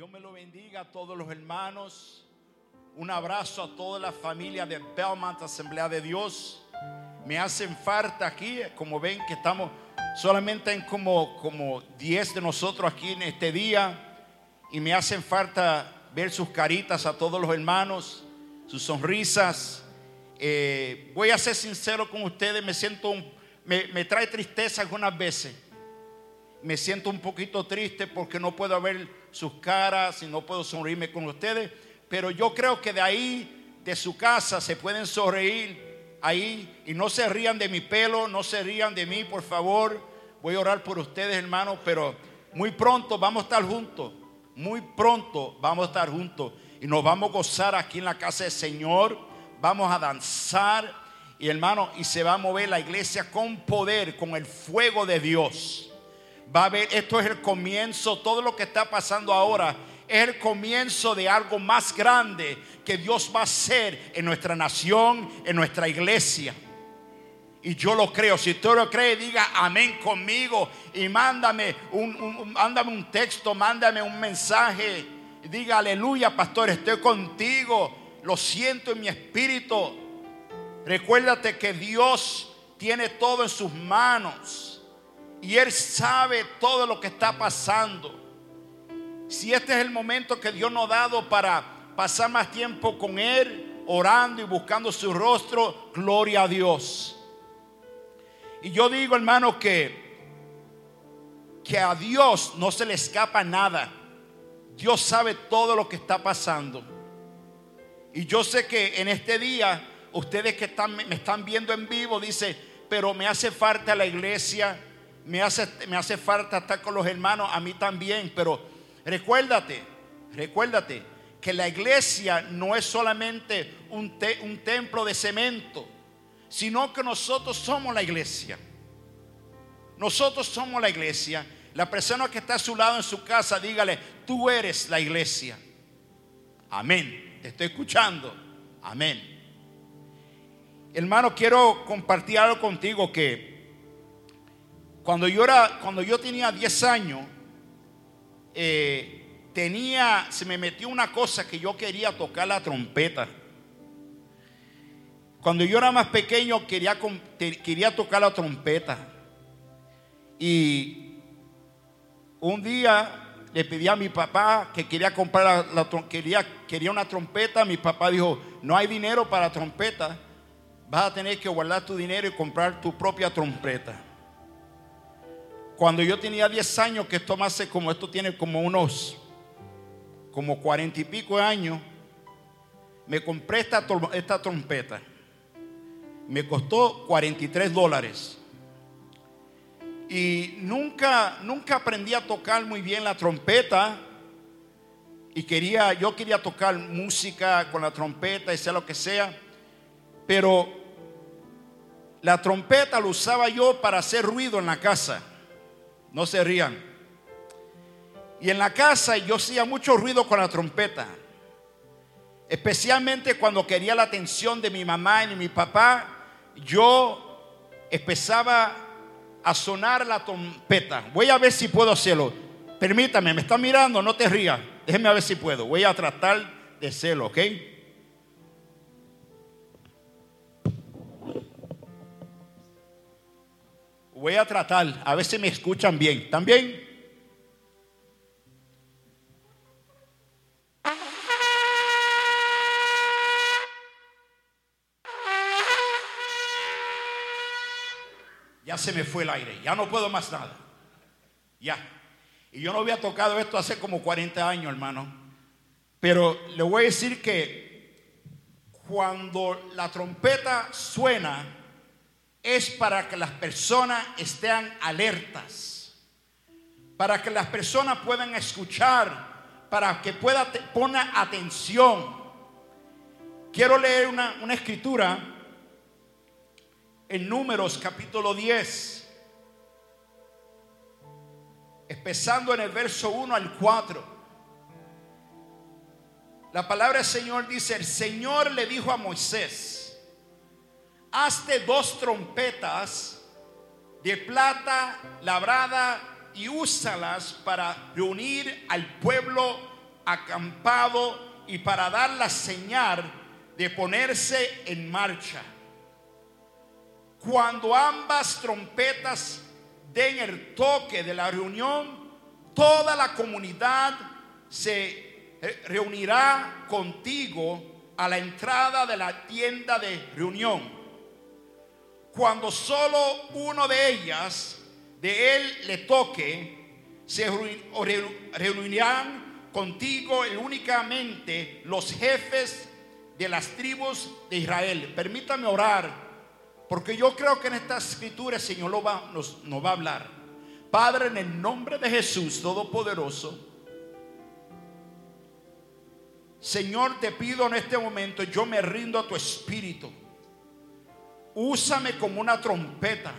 Dios me lo bendiga a todos los hermanos. Un abrazo a toda la familia de Belmont Asamblea de Dios. Me hacen falta aquí, como ven que estamos solamente en como, como 10 de nosotros aquí en este día. Y me hacen falta ver sus caritas a todos los hermanos, sus sonrisas. Eh, voy a ser sincero con ustedes, me siento, me, me trae tristeza algunas veces. Me siento un poquito triste porque no puedo ver sus caras y no puedo sonreírme con ustedes. Pero yo creo que de ahí, de su casa, se pueden sonreír ahí y no se rían de mi pelo, no se rían de mí, por favor. Voy a orar por ustedes, hermanos, pero muy pronto vamos a estar juntos. Muy pronto vamos a estar juntos y nos vamos a gozar aquí en la casa del Señor. Vamos a danzar y hermano, y se va a mover la iglesia con poder, con el fuego de Dios. Va a ver, esto es el comienzo, todo lo que está pasando ahora es el comienzo de algo más grande que Dios va a hacer en nuestra nación, en nuestra iglesia. Y yo lo creo. Si usted lo cree, diga amén conmigo. Y mándame un, un, mándame un texto, mándame un mensaje. Diga aleluya, pastor, estoy contigo. Lo siento en mi espíritu. Recuérdate que Dios tiene todo en sus manos. Y Él sabe todo lo que está pasando. Si este es el momento que Dios nos ha dado para pasar más tiempo con Él, orando y buscando su rostro, gloria a Dios. Y yo digo, hermano, que, que a Dios no se le escapa nada. Dios sabe todo lo que está pasando. Y yo sé que en este día, ustedes que están, me están viendo en vivo, dice, pero me hace falta la iglesia, me hace, me hace falta estar con los hermanos, a mí también, pero recuérdate, recuérdate que la iglesia no es solamente un, te, un templo de cemento sino que nosotros somos la iglesia. Nosotros somos la iglesia. La persona que está a su lado en su casa, dígale, tú eres la iglesia. Amén. Te estoy escuchando. Amén. Hermano, quiero compartir algo contigo que cuando yo era, cuando yo tenía 10 años, eh, tenía, se me metió una cosa que yo quería tocar la trompeta. Cuando yo era más pequeño quería, quería tocar la trompeta. Y un día le pedí a mi papá que quería comprar quería, quería una trompeta. Mi papá dijo, no hay dinero para trompeta. Vas a tener que guardar tu dinero y comprar tu propia trompeta. Cuando yo tenía 10 años, que esto más como esto tiene como unos, como 40 y pico de años, me compré esta, esta trompeta me costó 43 dólares. Y nunca, nunca aprendí a tocar muy bien la trompeta. Y quería, yo quería tocar música con la trompeta y sea lo que sea. Pero la trompeta lo usaba yo para hacer ruido en la casa. No se rían. Y en la casa yo hacía mucho ruido con la trompeta. Especialmente cuando quería la atención de mi mamá y de mi papá yo empezaba a sonar la trompeta. Voy a ver si puedo hacerlo. Permítame, me está mirando, no te rías. Déjeme a ver si puedo. Voy a tratar de hacerlo, ¿ok? Voy a tratar, a ver si me escuchan bien. ¿Están bien? ya se me fue el aire, ya no puedo más nada. Ya. Y yo no había tocado esto hace como 40 años, hermano. Pero le voy a decir que cuando la trompeta suena es para que las personas estén alertas, para que las personas puedan escuchar, para que puedan poner atención. Quiero leer una, una escritura en Números capítulo 10, empezando en el verso 1 al 4. La palabra del Señor dice, el Señor le dijo a Moisés, hazte dos trompetas de plata labrada y úsalas para reunir al pueblo acampado y para dar la señal de ponerse en marcha. Cuando ambas trompetas den el toque de la reunión, toda la comunidad se reunirá contigo a la entrada de la tienda de reunión. Cuando solo uno de ellas, de él le toque, se reunirán contigo únicamente los jefes de las tribus de Israel. Permítame orar porque yo creo que en esta escritura el Señor nos, nos va a hablar. Padre, en el nombre de Jesús Todopoderoso, Señor, te pido en este momento, yo me rindo a tu espíritu. Úsame como una trompeta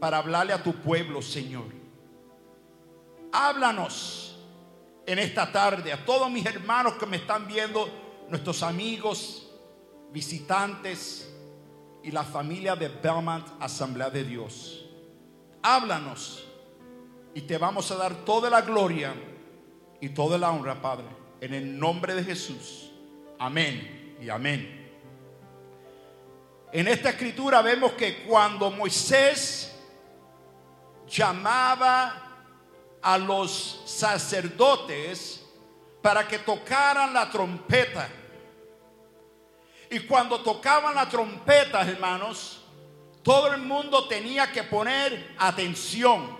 para hablarle a tu pueblo, Señor. Háblanos en esta tarde a todos mis hermanos que me están viendo, nuestros amigos, visitantes y la familia de Belmont Asamblea de Dios. Háblanos y te vamos a dar toda la gloria y toda la honra, Padre, en el nombre de Jesús. Amén y amén. En esta escritura vemos que cuando Moisés llamaba a los sacerdotes para que tocaran la trompeta, y cuando tocaban la trompeta, hermanos, todo el mundo tenía que poner atención.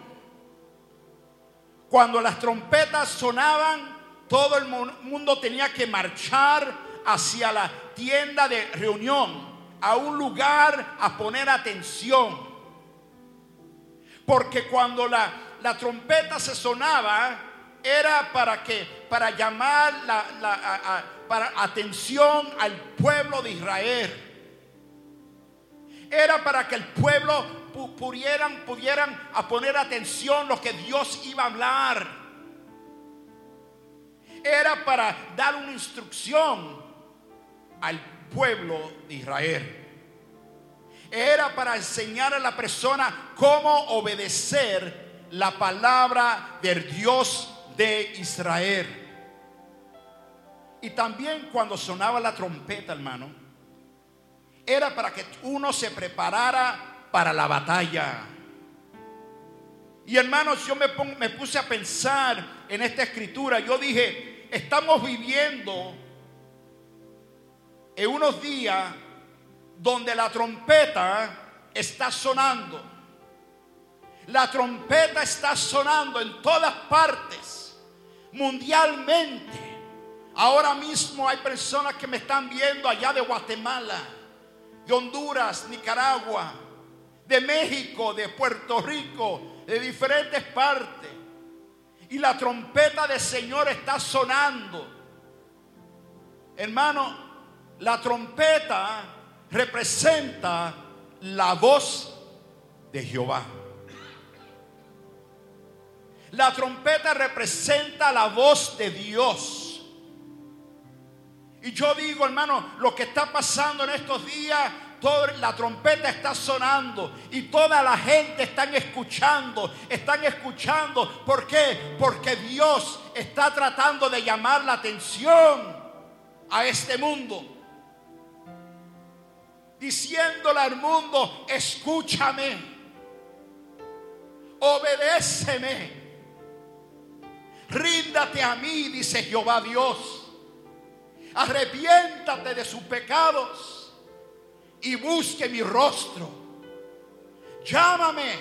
Cuando las trompetas sonaban, todo el mundo tenía que marchar hacia la tienda de reunión, a un lugar a poner atención. Porque cuando la, la trompeta se sonaba, era para que, para llamar la, la para atención al pueblo de Israel. Era para que el pueblo pudieran, pudieran a poner atención lo que Dios iba a hablar. Era para dar una instrucción al pueblo de Israel. Era para enseñar a la persona cómo obedecer la palabra del Dios de Israel. Y también cuando sonaba la trompeta, hermano, era para que uno se preparara para la batalla. Y hermanos, yo me, me puse a pensar en esta escritura. Yo dije, estamos viviendo en unos días donde la trompeta está sonando. La trompeta está sonando en todas partes, mundialmente. Ahora mismo hay personas que me están viendo allá de Guatemala, de Honduras, Nicaragua, de México, de Puerto Rico, de diferentes partes. Y la trompeta del Señor está sonando. Hermano, la trompeta representa la voz de Jehová. La trompeta representa la voz de Dios. Y yo digo, hermano, lo que está pasando en estos días, toda la trompeta está sonando y toda la gente está escuchando, están escuchando. ¿Por qué? Porque Dios está tratando de llamar la atención a este mundo. Diciéndole al mundo, escúchame, obedéceme, ríndate a mí, dice Jehová Dios arrepiéntate de sus pecados y busque mi rostro. Llámame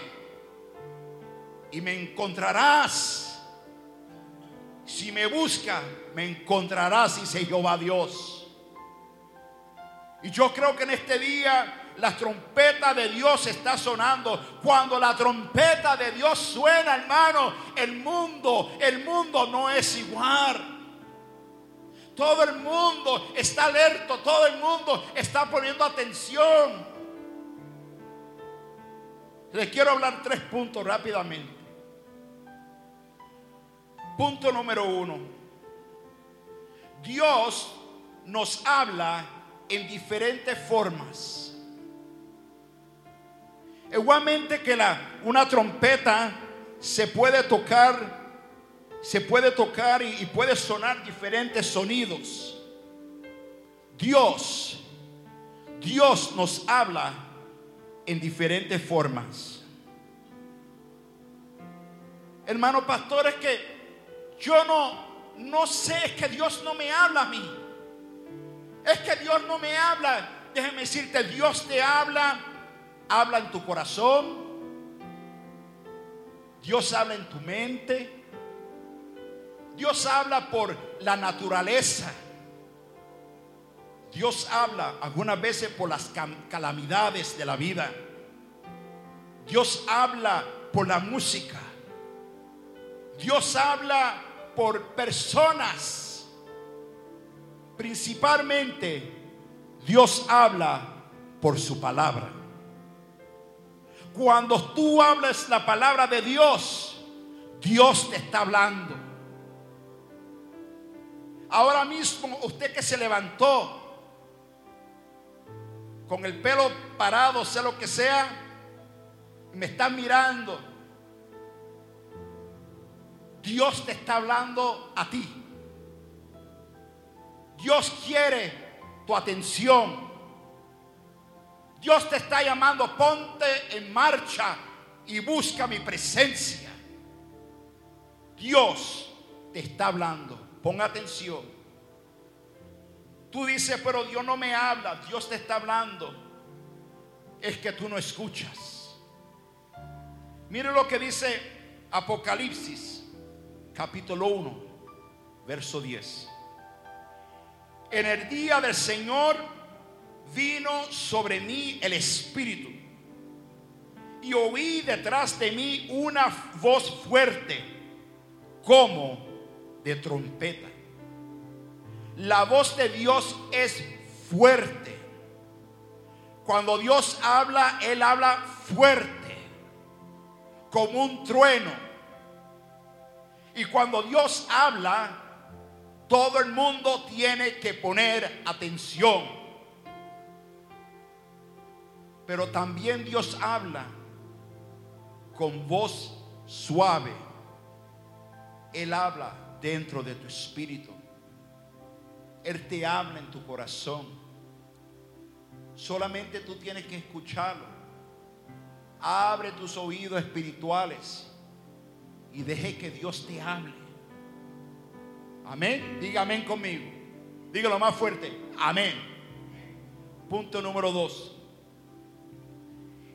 y me encontrarás. Si me busca, me encontrarás, dice Jehová Dios. Y yo creo que en este día la trompeta de Dios está sonando. Cuando la trompeta de Dios suena, hermano, el mundo, el mundo no es igual. Todo el mundo está alerto, todo el mundo está poniendo atención. Les quiero hablar tres puntos rápidamente. Punto número uno. Dios nos habla en diferentes formas. Igualmente que la, una trompeta se puede tocar se puede tocar y, puede sonar diferentes sonidos. Dios, Dios nos habla en diferentes formas. Hermano pastor, es que yo no, no sé, que Dios no me habla a mí. Es que Dios no me habla. Déjeme decirte, Dios te habla, habla en tu corazón. Dios habla en tu mente. Dios habla por la naturaleza. Dios habla algunas veces por las calamidades de la vida. Dios habla por la música. Dios habla por personas. Principalmente Dios habla por su palabra. Cuando tú hablas la palabra de Dios, Dios te está hablando. Ahora mismo usted que se levantó con el pelo parado, sea lo que sea, me está mirando. Dios te está hablando a ti. Dios quiere tu atención. Dios te está llamando, ponte en marcha y busca mi presencia. Dios te está hablando. Pon atención. Tú dices, pero Dios no me habla, Dios te está hablando. Es que tú no escuchas. Mire lo que dice Apocalipsis, capítulo 1, verso 10. En el día del Señor vino sobre mí el Espíritu y oí detrás de mí una voz fuerte como de trompeta. La voz de Dios es fuerte. Cuando Dios habla, Él habla fuerte, como un trueno. Y cuando Dios habla, todo el mundo tiene que poner atención. Pero también Dios habla con voz suave. Él habla dentro de tu espíritu. Él te habla en tu corazón. Solamente tú tienes que escucharlo. Abre tus oídos espirituales y deje que Dios te hable. Amén. Diga amén conmigo. Dígalo más fuerte. Amén. Punto número dos.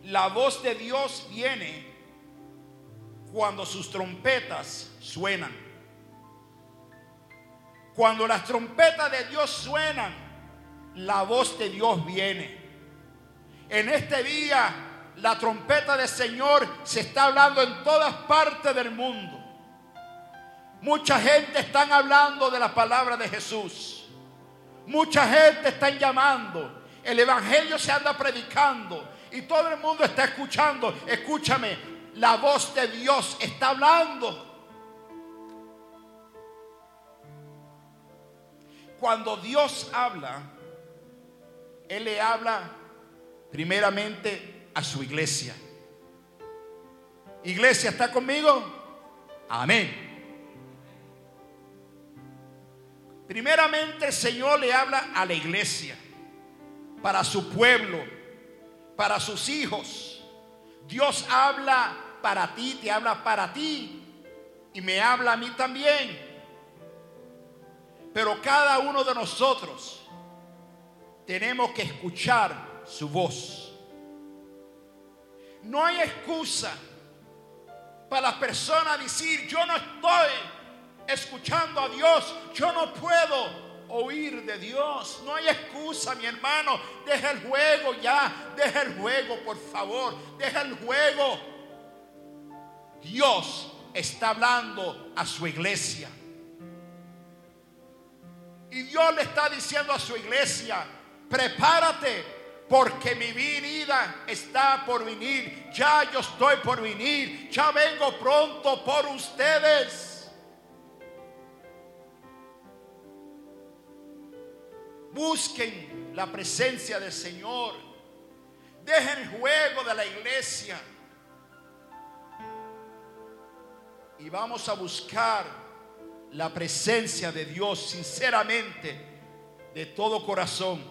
La voz de Dios viene cuando sus trompetas suenan. Cuando las trompetas de Dios suenan, la voz de Dios viene. En este día, la trompeta del Señor se está hablando en todas partes del mundo. Mucha gente está hablando de la palabra de Jesús. Mucha gente está llamando. El Evangelio se anda predicando. Y todo el mundo está escuchando. Escúchame, la voz de Dios está hablando. Cuando Dios habla, Él le habla primeramente a su iglesia. Iglesia, ¿está conmigo? Amén. Primeramente el Señor le habla a la iglesia, para su pueblo, para sus hijos. Dios habla para ti, te habla para ti y me habla a mí también. Pero cada uno de nosotros tenemos que escuchar su voz. No hay excusa para las personas decir, yo no estoy escuchando a Dios, yo no puedo oír de Dios. No hay excusa, mi hermano. Deja el juego ya. Deja el juego, por favor. Deja el juego. Dios está hablando a su iglesia. Y Dios le está diciendo a su iglesia, prepárate porque mi vida está por venir. Ya yo estoy por venir. Ya vengo pronto por ustedes. Busquen la presencia del Señor. Dejen el juego de la iglesia. Y vamos a buscar la presencia de Dios sinceramente, de todo corazón,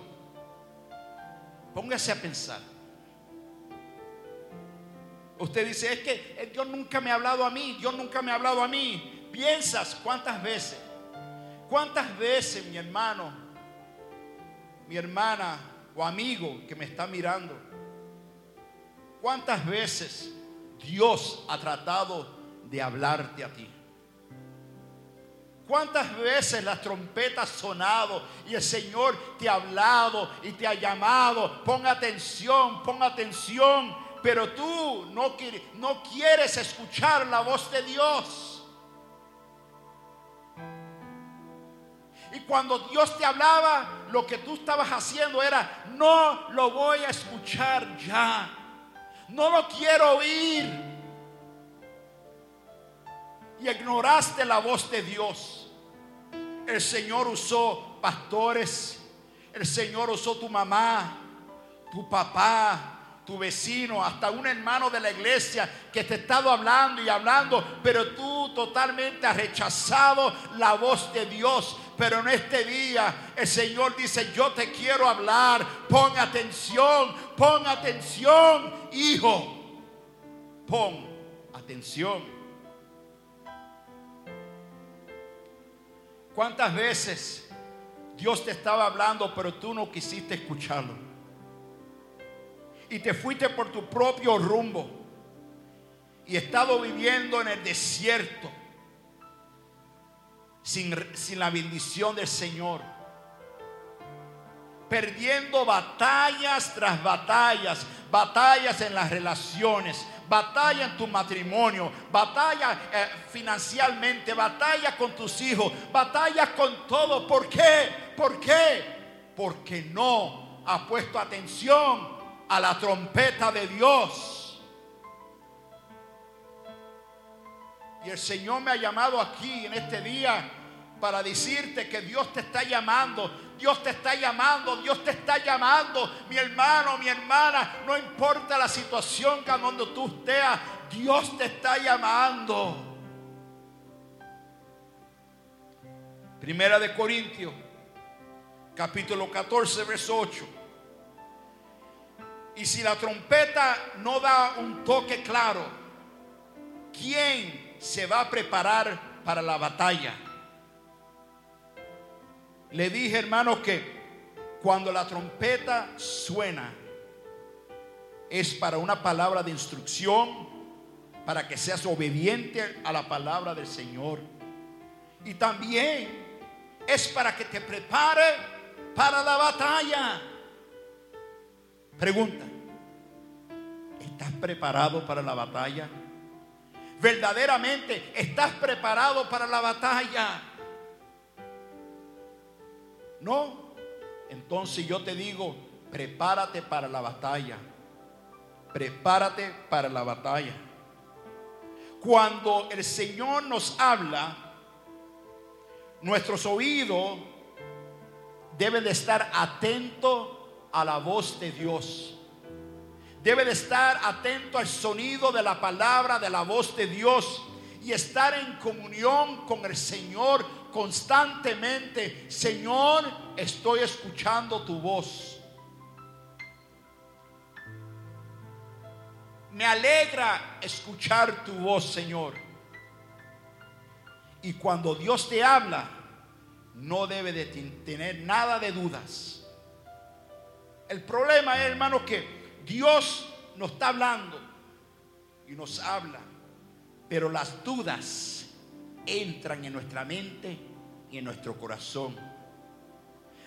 póngase a pensar. Usted dice, es que Dios nunca me ha hablado a mí, Dios nunca me ha hablado a mí. Piensas cuántas veces, cuántas veces mi hermano, mi hermana o amigo que me está mirando, cuántas veces Dios ha tratado de hablarte a ti. ¿Cuántas veces las trompetas sonado y el Señor te ha hablado y te ha llamado? Pon atención, pon atención. Pero tú no, no quieres escuchar la voz de Dios. Y cuando Dios te hablaba, lo que tú estabas haciendo era, no lo voy a escuchar ya. No lo quiero oír y ignoraste la voz de Dios. El Señor usó pastores, el Señor usó tu mamá, tu papá, tu vecino, hasta un hermano de la iglesia que te ha estado hablando y hablando, pero tú totalmente has rechazado la voz de Dios. Pero en este día el Señor dice, yo te quiero hablar, pon atención, pon atención, hijo, pon atención. ¿Cuántas veces Dios te estaba hablando, pero tú no quisiste escucharlo? Y te fuiste por tu propio rumbo. Y he estado viviendo en el desierto. Sin, sin la bendición del Señor. Perdiendo batallas tras batallas. Batallas en las relaciones batalla en tu matrimonio, batalla eh, financieramente, batalla con tus hijos, batalla con todo. ¿Por qué? ¿Por qué? Porque no ha puesto atención a la trompeta de Dios. Y el Señor me ha llamado aquí en este día para decirte que Dios te está llamando Dios te está llamando, Dios te está llamando, mi hermano, mi hermana, no importa la situación que donde tú estés, Dios te está llamando. Primera de Corintios, capítulo 14, verso 8. Y si la trompeta no da un toque claro, ¿quién se va a preparar para la batalla? Le dije, hermano, que cuando la trompeta suena, es para una palabra de instrucción, para que seas obediente a la palabra del Señor. Y también es para que te prepare para la batalla. Pregunta, ¿estás preparado para la batalla? Verdaderamente, ¿estás preparado para la batalla? No. Entonces yo te digo, prepárate para la batalla. Prepárate para la batalla. Cuando el Señor nos habla, nuestros oídos deben de estar atentos a la voz de Dios. Debe de estar atento al sonido de la palabra, de la voz de Dios y estar en comunión con el Señor constantemente, Señor, estoy escuchando tu voz. Me alegra escuchar tu voz, Señor. Y cuando Dios te habla, no debe de tener nada de dudas. El problema es, hermano, que Dios nos está hablando y nos habla, pero las dudas entran en nuestra mente y en nuestro corazón.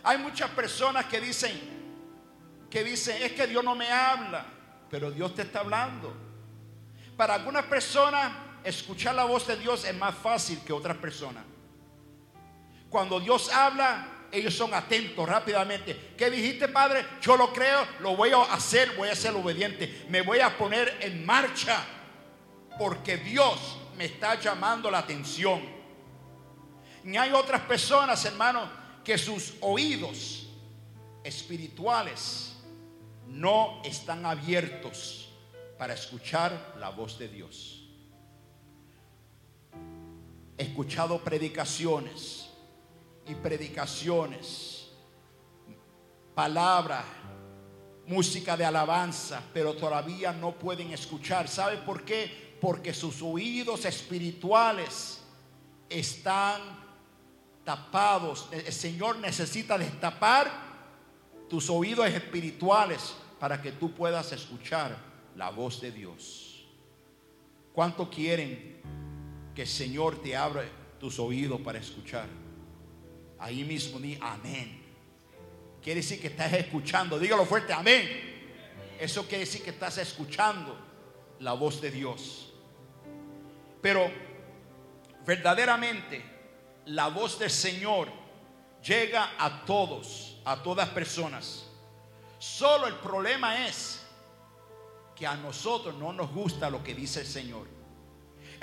Hay muchas personas que dicen, que dicen, es que Dios no me habla, pero Dios te está hablando. Para algunas personas, escuchar la voz de Dios es más fácil que otras personas. Cuando Dios habla, ellos son atentos rápidamente. ¿Qué dijiste, Padre? Yo lo creo, lo voy a hacer, voy a ser obediente. Me voy a poner en marcha porque Dios me está llamando la atención. Y hay otras personas, hermano, que sus oídos espirituales no están abiertos para escuchar la voz de Dios. he escuchado predicaciones y predicaciones, palabras, música de alabanza, pero todavía no pueden escuchar. ¿Sabe por qué? Porque sus oídos espirituales están tapados. El Señor necesita destapar tus oídos espirituales para que tú puedas escuchar la voz de Dios. ¿Cuánto quieren que el Señor te abra tus oídos para escuchar? Ahí mismo di amén. Quiere decir que estás escuchando. Dígalo fuerte, amén. Eso quiere decir que estás escuchando la voz de Dios. Pero verdaderamente la voz del Señor llega a todos, a todas personas. Solo el problema es que a nosotros no nos gusta lo que dice el Señor.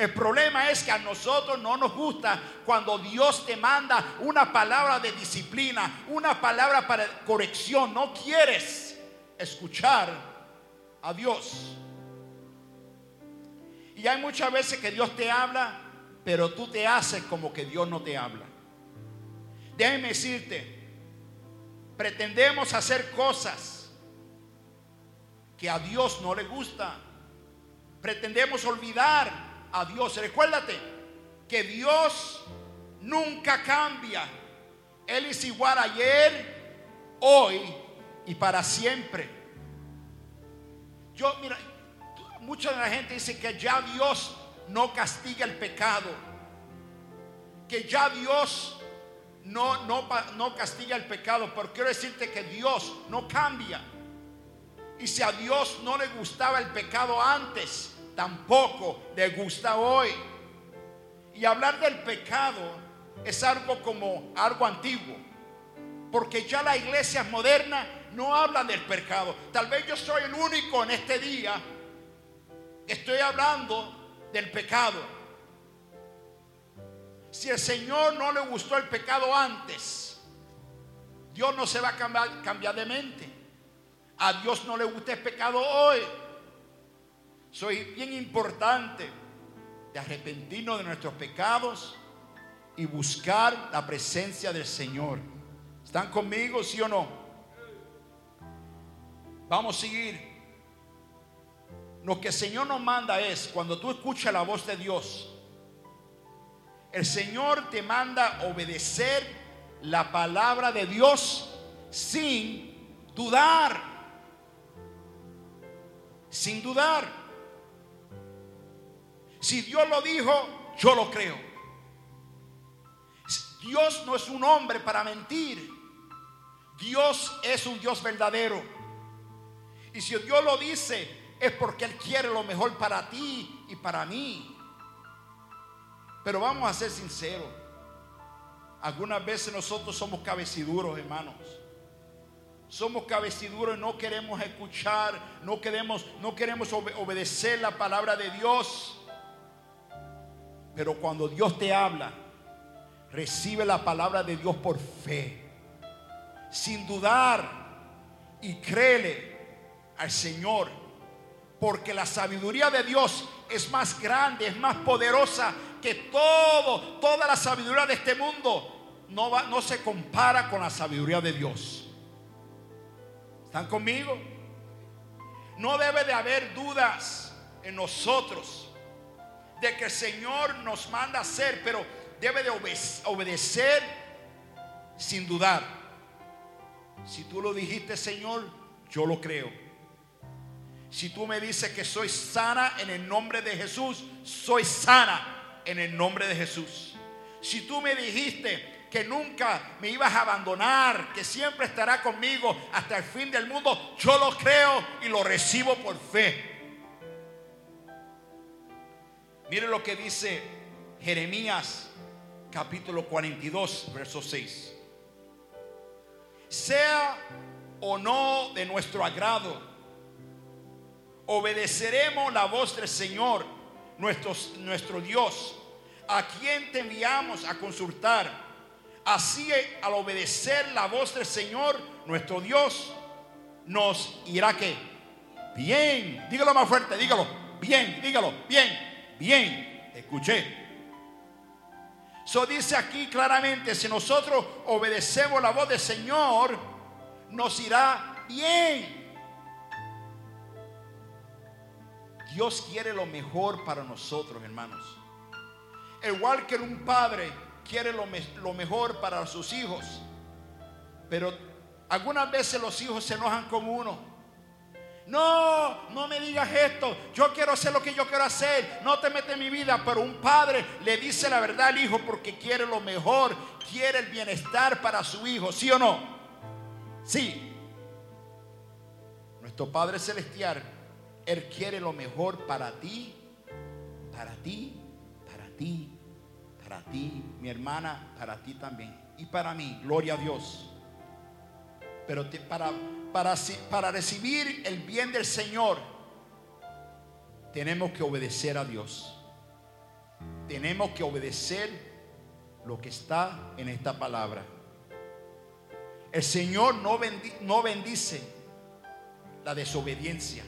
El problema es que a nosotros no nos gusta cuando Dios te manda una palabra de disciplina, una palabra para corrección. No quieres escuchar a Dios. Y hay muchas veces que Dios te habla, pero tú te haces como que Dios no te habla. Déjeme decirte, pretendemos hacer cosas que a Dios no le gusta. Pretendemos olvidar a Dios. Recuérdate que Dios nunca cambia. Él es igual ayer, hoy y para siempre. Yo, mira, mucha de la gente dice que ya Dios no castiga el pecado. Que ya Dios no, no, no castiga el pecado. Pero quiero decirte que Dios no cambia. Y si a Dios no le gustaba el pecado antes, tampoco le gusta hoy. Y hablar del pecado es algo como algo antiguo, porque ya la iglesia moderna no habla del pecado. Tal vez yo soy el único en este día que estoy hablando del pecado. Si el Señor no le gustó el pecado antes, Dios no se va a cambiar, cambiar de mente. A Dios no le gusta el pecado hoy. Soy bien importante de arrepentirnos de nuestros pecados y buscar la presencia del Señor. ¿Están conmigo, sí o no? Vamos a seguir. Lo que el Señor nos manda es, cuando tú escuchas la voz de Dios, el Señor te manda obedecer la palabra de Dios sin dudar. Sin dudar. Si Dios lo dijo, yo lo creo. Dios no es un hombre para mentir. Dios es un Dios verdadero. Y si Dios lo dice, es porque Él quiere lo mejor para ti y para mí. Pero vamos a ser sinceros. Algunas veces nosotros somos cabeciduros, hermanos. Somos cabeciduros y no queremos escuchar, no queremos, no queremos obedecer la palabra de Dios. Pero cuando Dios te habla, recibe la palabra de Dios por fe, sin dudar y créele al Señor, porque la sabiduría de Dios es más grande, es más poderosa que todo, toda la sabiduría de este mundo. No, va, no se compara con la sabiduría de Dios. ¿Están conmigo? No debe de haber dudas en nosotros de que el Señor nos manda hacer, pero debe de obedecer sin dudar. Si tú lo dijiste, Señor, yo lo creo. Si tú me dices que soy sana en el nombre de Jesús, soy sana en el nombre de Jesús. Si tú me dijiste que nunca me ibas a abandonar, que siempre estará conmigo hasta el fin del mundo, yo lo creo y lo recibo por fe. Mire lo que dice Jeremías capítulo 42, verso 6. Sea o no de nuestro agrado, obedeceremos la voz del Señor, nuestro, nuestro Dios, a quien te enviamos a consultar. Así al obedecer la voz del Señor, nuestro Dios, nos irá que bien, dígalo más fuerte, dígalo, bien, dígalo, bien bien, escuché. So dice aquí claramente, si nosotros obedecemos la voz del Señor, nos irá bien. Dios quiere lo mejor para nosotros, hermanos. Igual que un padre quiere lo, lo mejor para sus hijos. Pero algunas veces los hijos se enojan con uno. No, no me digas esto. Yo quiero hacer lo que yo quiero hacer. No te metes en mi vida. Pero un padre le dice la verdad al hijo porque quiere lo mejor. Quiere el bienestar para su hijo. ¿Sí o no? Sí. Nuestro Padre Celestial, Él quiere lo mejor para ti, para ti, para ti, para ti, mi hermana, para ti también. Y para mí, gloria a Dios. Pero para, para, para recibir el bien del Señor, tenemos que obedecer a Dios. Tenemos que obedecer lo que está en esta palabra. El Señor no, no bendice la desobediencia.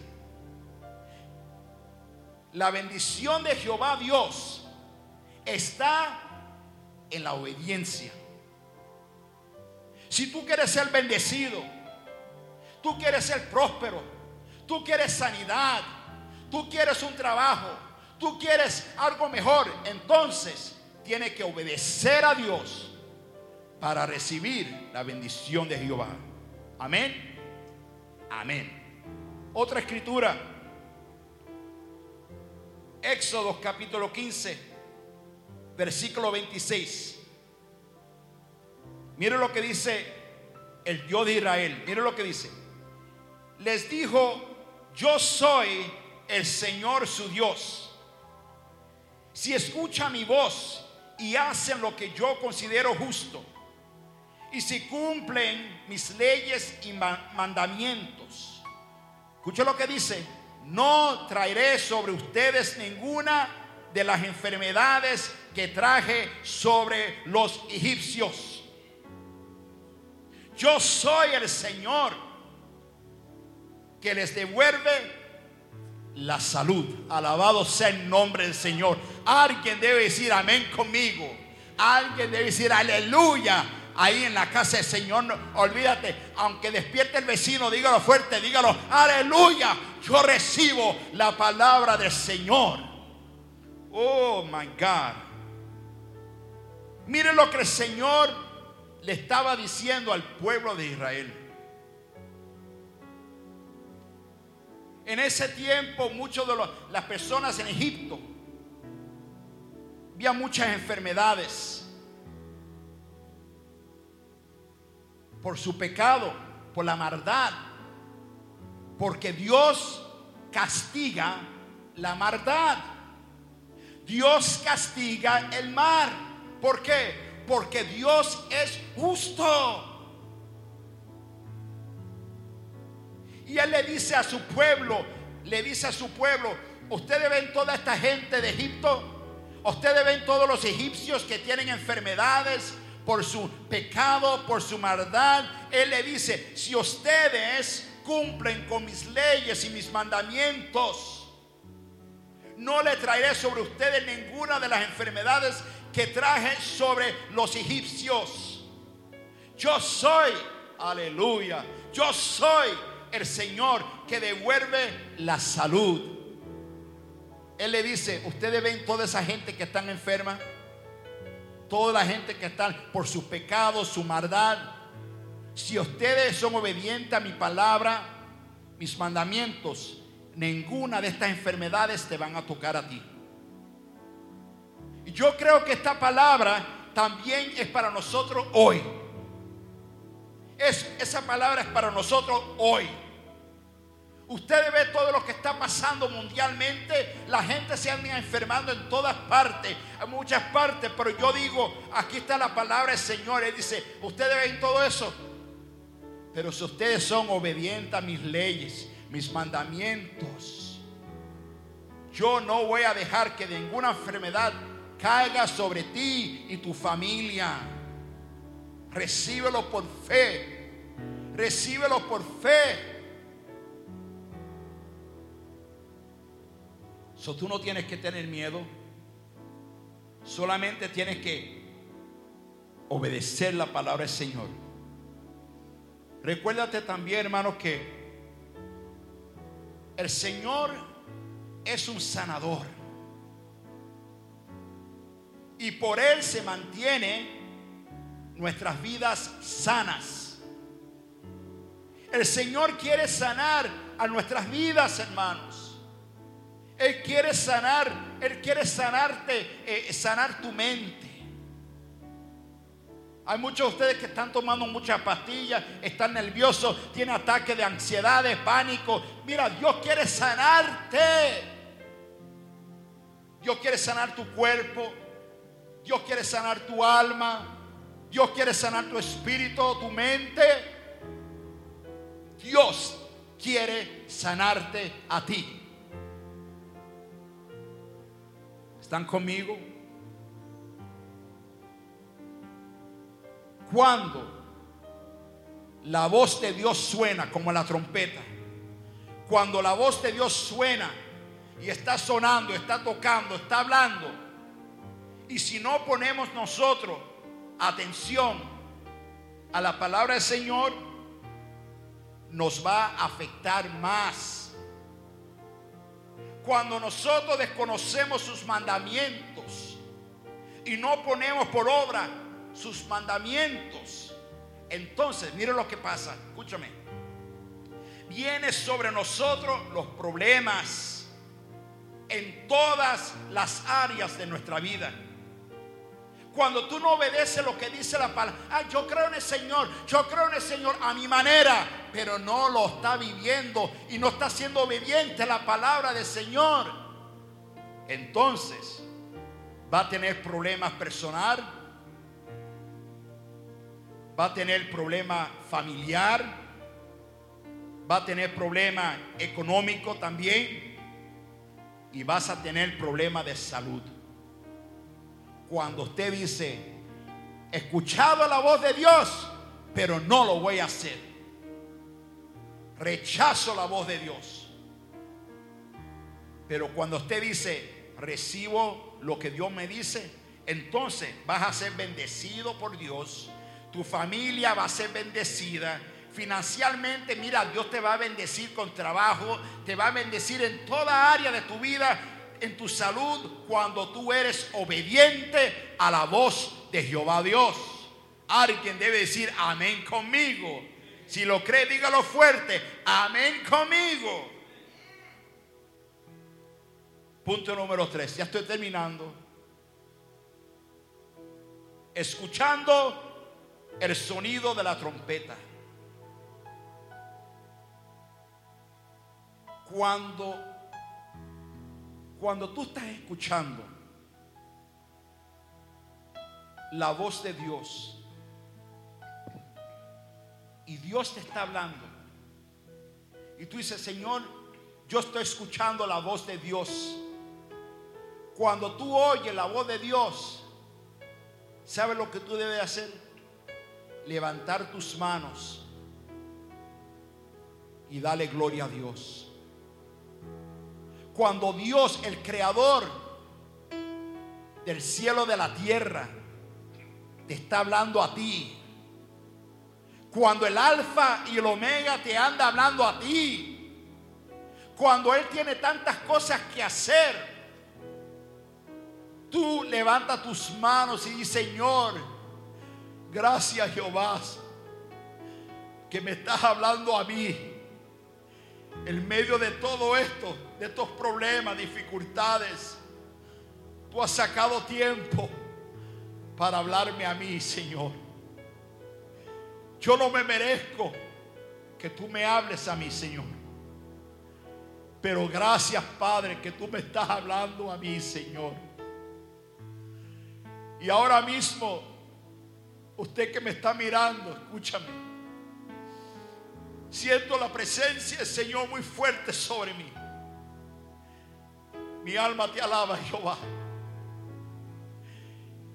La bendición de Jehová Dios está en la obediencia. Si tú quieres ser bendecido, tú quieres ser próspero, tú quieres sanidad, tú quieres un trabajo, tú quieres algo mejor, entonces tienes que obedecer a Dios para recibir la bendición de Jehová. Amén. Amén. Otra escritura. Éxodo capítulo 15, versículo 26. Mire lo que dice el Dios de Israel. Mire lo que dice. Les dijo, yo soy el Señor su Dios. Si escuchan mi voz y hacen lo que yo considero justo, y si cumplen mis leyes y mandamientos, escucha lo que dice, no traeré sobre ustedes ninguna de las enfermedades que traje sobre los egipcios yo soy el Señor que les devuelve la salud. Alabado sea el nombre del Señor. Alguien debe decir amén conmigo. Alguien debe decir aleluya. Ahí en la casa del Señor, olvídate, aunque despierte el vecino, dígalo fuerte, dígalo, aleluya. Yo recibo la palabra del Señor. Oh my God. Miren lo que el Señor le estaba diciendo al pueblo de Israel. En ese tiempo, muchas de las personas en Egipto había muchas enfermedades por su pecado, por la maldad, porque Dios castiga la maldad. Dios castiga el mar. ¿Por qué? porque Dios es justo. Y Él le dice a su pueblo, le dice a su pueblo, ustedes ven toda esta gente de Egipto, ustedes ven todos los egipcios que tienen enfermedades por su pecado, por su maldad. Él le dice, si ustedes cumplen con mis leyes y mis mandamientos, no le traeré sobre ustedes ninguna de las enfermedades que traje sobre los egipcios. Yo soy, aleluya, yo soy el Señor que devuelve la salud. Él le dice, ustedes ven toda esa gente que están enferma, toda la gente que están por sus pecados, su maldad. Si ustedes son obedientes a mi palabra, mis mandamientos, ninguna de estas enfermedades te van a tocar a ti. Y yo creo que esta palabra también es para nosotros hoy. Es, esa palabra es para nosotros hoy. Usted ve todo lo que está pasando mundialmente. La gente se anda enfermando en todas partes, en muchas partes. Pero yo digo, aquí está la palabra del Señor. Él dice, ustedes ven todo eso. Pero si ustedes son obedientes a mis leyes, mis mandamientos, yo no voy a dejar que ninguna enfermedad caiga sobre ti y tu familia. Recíbelo por fe. Recíbelo por fe. So, tú no tienes que tener miedo. Solamente tienes que obedecer la palabra del Señor. Recuérdate también, hermanos, que el Señor es un sanador. Y por Él se mantiene nuestras vidas sanas. El Señor quiere sanar a nuestras vidas, hermanos. Él quiere sanar, Él quiere sanarte, eh, sanar tu mente. Hay muchos de ustedes que están tomando muchas pastillas, están nerviosos, tienen ataques de ansiedad, de pánico. Mira, Dios quiere sanarte. Dios quiere sanar tu cuerpo. Dios quiere sanar tu alma. Dios quiere sanar tu espíritu, tu mente. Dios quiere sanarte a ti. ¿Están conmigo? Cuando la voz de Dios suena como la trompeta, cuando la voz de Dios suena y está sonando, está tocando, está hablando, y si no ponemos nosotros atención a la palabra del Señor, nos va a afectar más. Cuando nosotros desconocemos sus mandamientos y no ponemos por obra sus mandamientos, entonces, mire lo que pasa, escúchame. Viene sobre nosotros los problemas en todas las áreas de nuestra vida. Cuando tú no obedeces lo que dice la palabra, ah, yo creo en el Señor, yo creo en el Señor a mi manera, pero no lo está viviendo y no está siendo obediente a la palabra del Señor. Entonces, va a tener problemas personal, va a tener problema familiar, va a tener problema económico también y vas a tener problema de salud cuando usted dice, escuchado la voz de Dios, pero no lo voy a hacer. Rechazo la voz de Dios. Pero cuando usted dice, recibo lo que Dios me dice, entonces vas a ser bendecido por Dios. Tu familia va a ser bendecida. Financialmente, mira, Dios te va a bendecir con trabajo, te va a bendecir en toda área de tu vida en tu salud cuando tú eres obediente a la voz de Jehová Dios. Alguien debe decir amén conmigo. Si lo cree, dígalo fuerte. Amén conmigo. Punto número tres. Ya estoy terminando. Escuchando el sonido de la trompeta. Cuando cuando tú estás escuchando la voz de Dios y Dios te está hablando y tú dices, Señor, yo estoy escuchando la voz de Dios. Cuando tú oyes la voz de Dios, ¿sabes lo que tú debes hacer? Levantar tus manos y darle gloria a Dios cuando Dios, el creador del cielo de la tierra, te está hablando a ti. Cuando el alfa y el omega te anda hablando a ti. Cuando Él tiene tantas cosas que hacer. Tú levanta tus manos y dices, Señor, gracias Jehová, que me estás hablando a mí. En medio de todo esto, de estos problemas, dificultades, tú has sacado tiempo para hablarme a mí, Señor. Yo no me merezco que tú me hables a mí, Señor. Pero gracias, Padre, que tú me estás hablando a mí, Señor. Y ahora mismo, usted que me está mirando, escúchame. Siento la presencia del Señor muy fuerte sobre mí. Mi alma te alaba, Jehová.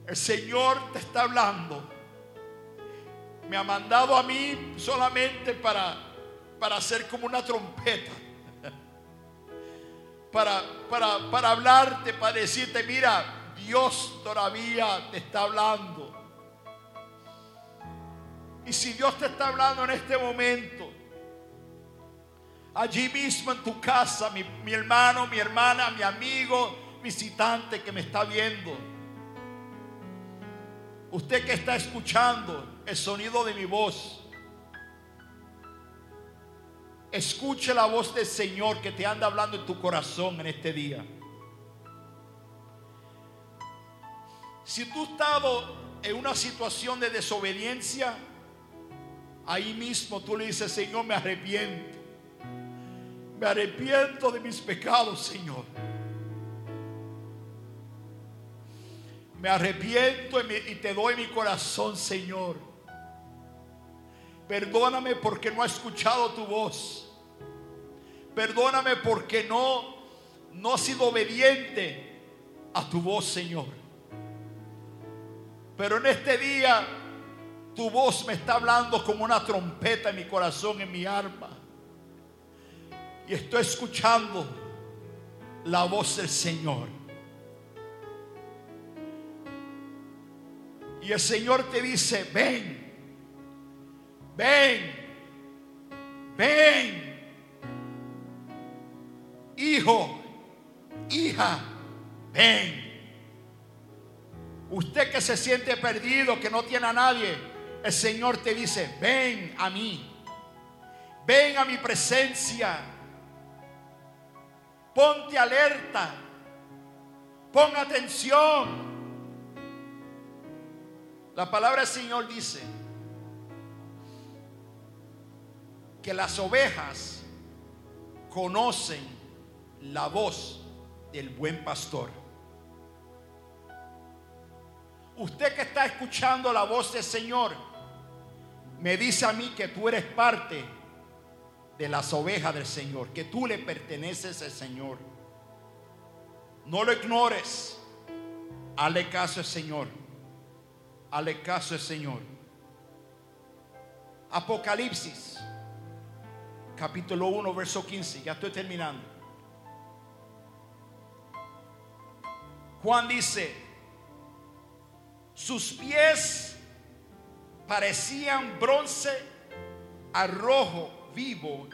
El Señor te está hablando. Me ha mandado a mí solamente para, para hacer como una trompeta. Para, para, para hablarte, para decirte, mira, Dios todavía te está hablando. Y si Dios te está hablando en este momento, allí mismo en tu casa, mi, mi hermano, mi hermana, mi amigo, visitante que me está viendo, usted que está escuchando el sonido de mi voz, escuche la voz del Señor que te anda hablando en tu corazón en este día. Si tú estado en una situación de desobediencia, ahí mismo tú le dices, Señor, me arrepiento. Me arrepiento de mis pecados, Señor. Me arrepiento y, te doy mi corazón, Señor. Perdóname porque no he escuchado tu voz. Perdóname porque no, no he sido obediente a tu voz, Señor. Pero en este día tu voz me está hablando como una trompeta en mi corazón, en mi alma. Y estoy escuchando la voz del Señor. Y el Señor te dice, ven, ven, ven, hijo, hija, ven. Usted que se siente perdido, que no tiene a nadie, el Señor te dice, ven a mí, ven a mi presencia, ponte alerta, pon atención. La palabra del Señor dice que las ovejas conocen la voz del buen pastor. Usted que está escuchando la voz del Señor, me dice a mí que tú eres parte de las ovejas del Señor, que tú le perteneces al Señor. No lo ignores. Hale caso al Señor. Hale caso al Señor. Apocalipsis, capítulo 1, verso 15. Ya estoy terminando. Juan dice, sus pies parecían bronce a rojo vivo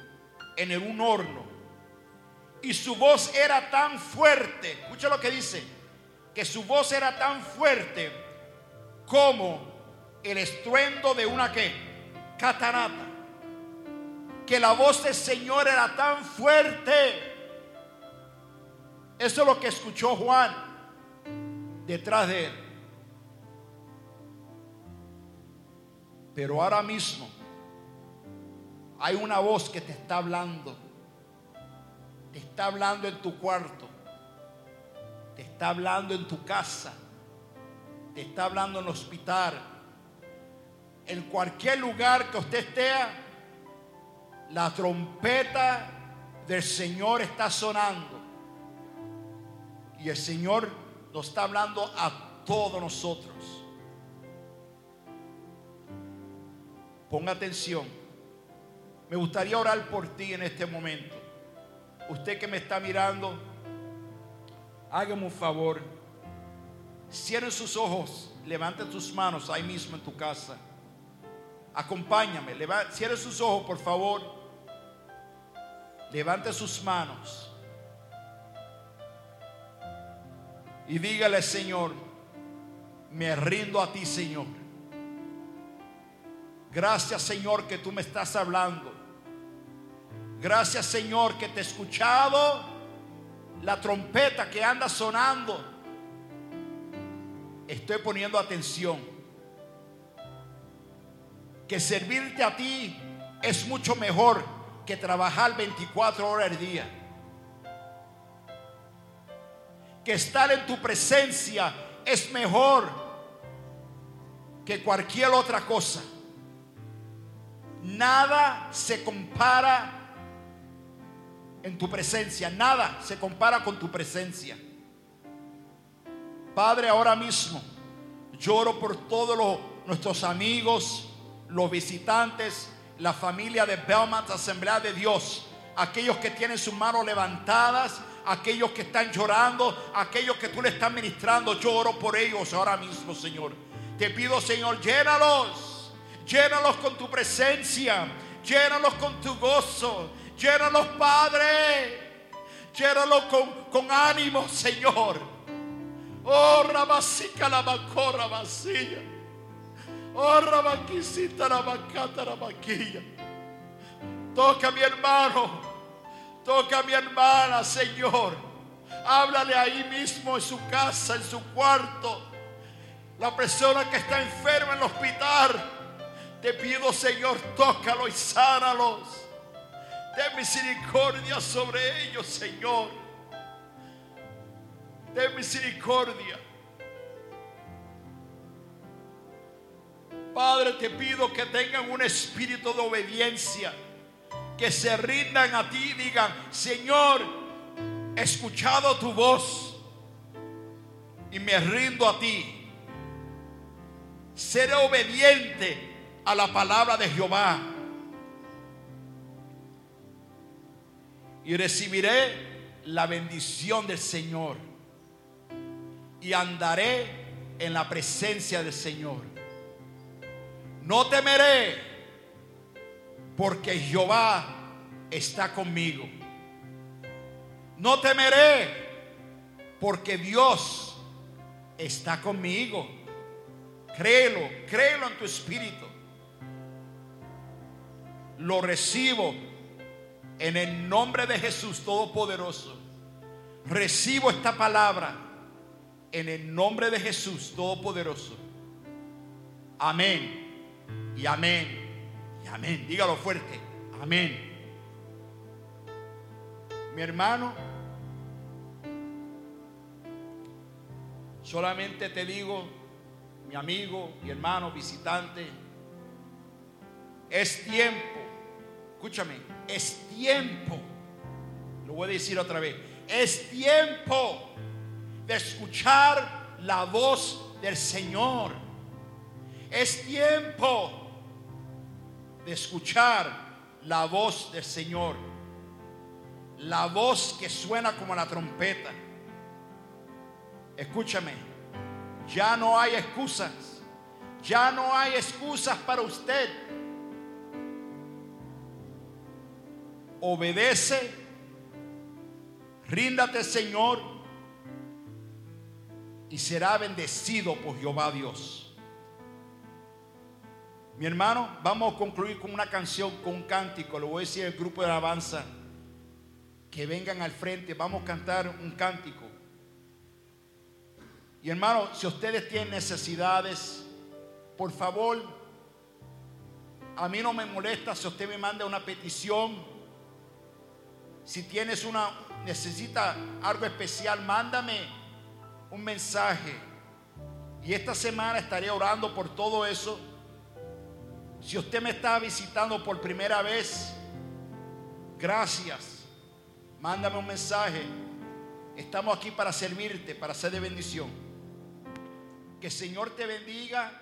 en un horno. Y su voz era tan fuerte, escucha lo que dice, que su voz era tan fuerte como el estruendo de una que catarata. Que la voz del Señor era tan fuerte. Eso es lo que escuchó Juan detrás de él. Pero ahora mismo hay una voz que te está hablando. Te está hablando en tu cuarto. Te está hablando en tu casa. Te está hablando en el hospital. En cualquier lugar que usted esté, la trompeta del Señor está sonando. Y el Señor nos está hablando a todos nosotros. Ponga atención. Me gustaría orar por ti en este momento. Usted que me está mirando, hágame un favor. Cierre sus ojos, levante tus manos ahí mismo en tu casa. Acompáñame, cierre sus ojos, por favor. Levante sus manos. Y dígale, Señor, me rindo a ti, Señor. Gracias Señor que tú me estás hablando. Gracias Señor que te he escuchado la trompeta que anda sonando. Estoy poniendo atención. Que servirte a ti es mucho mejor que trabajar 24 horas al día. Que estar en tu presencia es mejor que cualquier otra cosa. Nada se compara en tu presencia. Nada se compara con tu presencia. Padre, ahora mismo lloro por todos nuestros amigos, los visitantes, la familia de Belmont Asamblea de Dios, aquellos que tienen sus manos levantadas, aquellos que están llorando, aquellos que tú le estás ministrando. Lloro por ellos ahora mismo, Señor. Te pido, Señor, llénalos Llénalos con tu presencia. Llénalos con tu gozo. Llénalos, Padre. Llénalos con, con ánimo, Señor. Oh, rabasica la macorra vacía. Oh, rabaquisita la macata la maquilla. Toca a mi hermano. Toca a mi hermana, Señor. Háblale ahí mismo en su casa, en su cuarto. La persona que está enferma en el hospital. Te pido, Señor, tócalo y sánalos. Ten misericordia sobre ellos, Señor. Ten misericordia. Padre, te pido que tengan un espíritu de obediencia que se rindan a ti y digan, Señor, he escuchado tu voz y me rindo a ti. Seré obediente a la palabra de Jehová y recibiré la bendición del Señor y andaré en la presencia del Señor. No temeré porque Jehová está conmigo. No temeré, porque Dios está conmigo. Créelo, créelo en tu espíritu. Lo recibo en el nombre de Jesús Todopoderoso. Recibo esta palabra en el nombre de Jesús Todopoderoso. Amén y amén amén. Dígalo fuerte. Amén. Mi hermano, solamente te digo, mi amigo, mi hermano, visitante, es tiempo, escúchame, es tiempo, lo voy a decir otra vez, es tiempo de escuchar la voz del Señor. Es tiempo de escuchar la voz del Señor. La voz que suena como la trompeta. Escúchame, ya no hay excusas. Ya no hay excusas para usted. Obedece, ríndate Señor y será bendecido por Jehová Dios. Mi hermano, vamos a concluir con una canción, con un cántico. Lo voy a decir al grupo de alabanza. Que vengan al frente, vamos a cantar un cántico. Y hermano, si ustedes tienen necesidades, por favor, a mí no me molesta si usted me manda una petición. Si tienes una, necesita algo especial, mándame un mensaje. Y esta semana estaré orando por todo eso si usted me está visitando por primera vez, gracias. Mándame un mensaje. Estamos aquí para servirte, para ser de bendición. Que el Señor te bendiga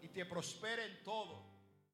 y te prospere en todo.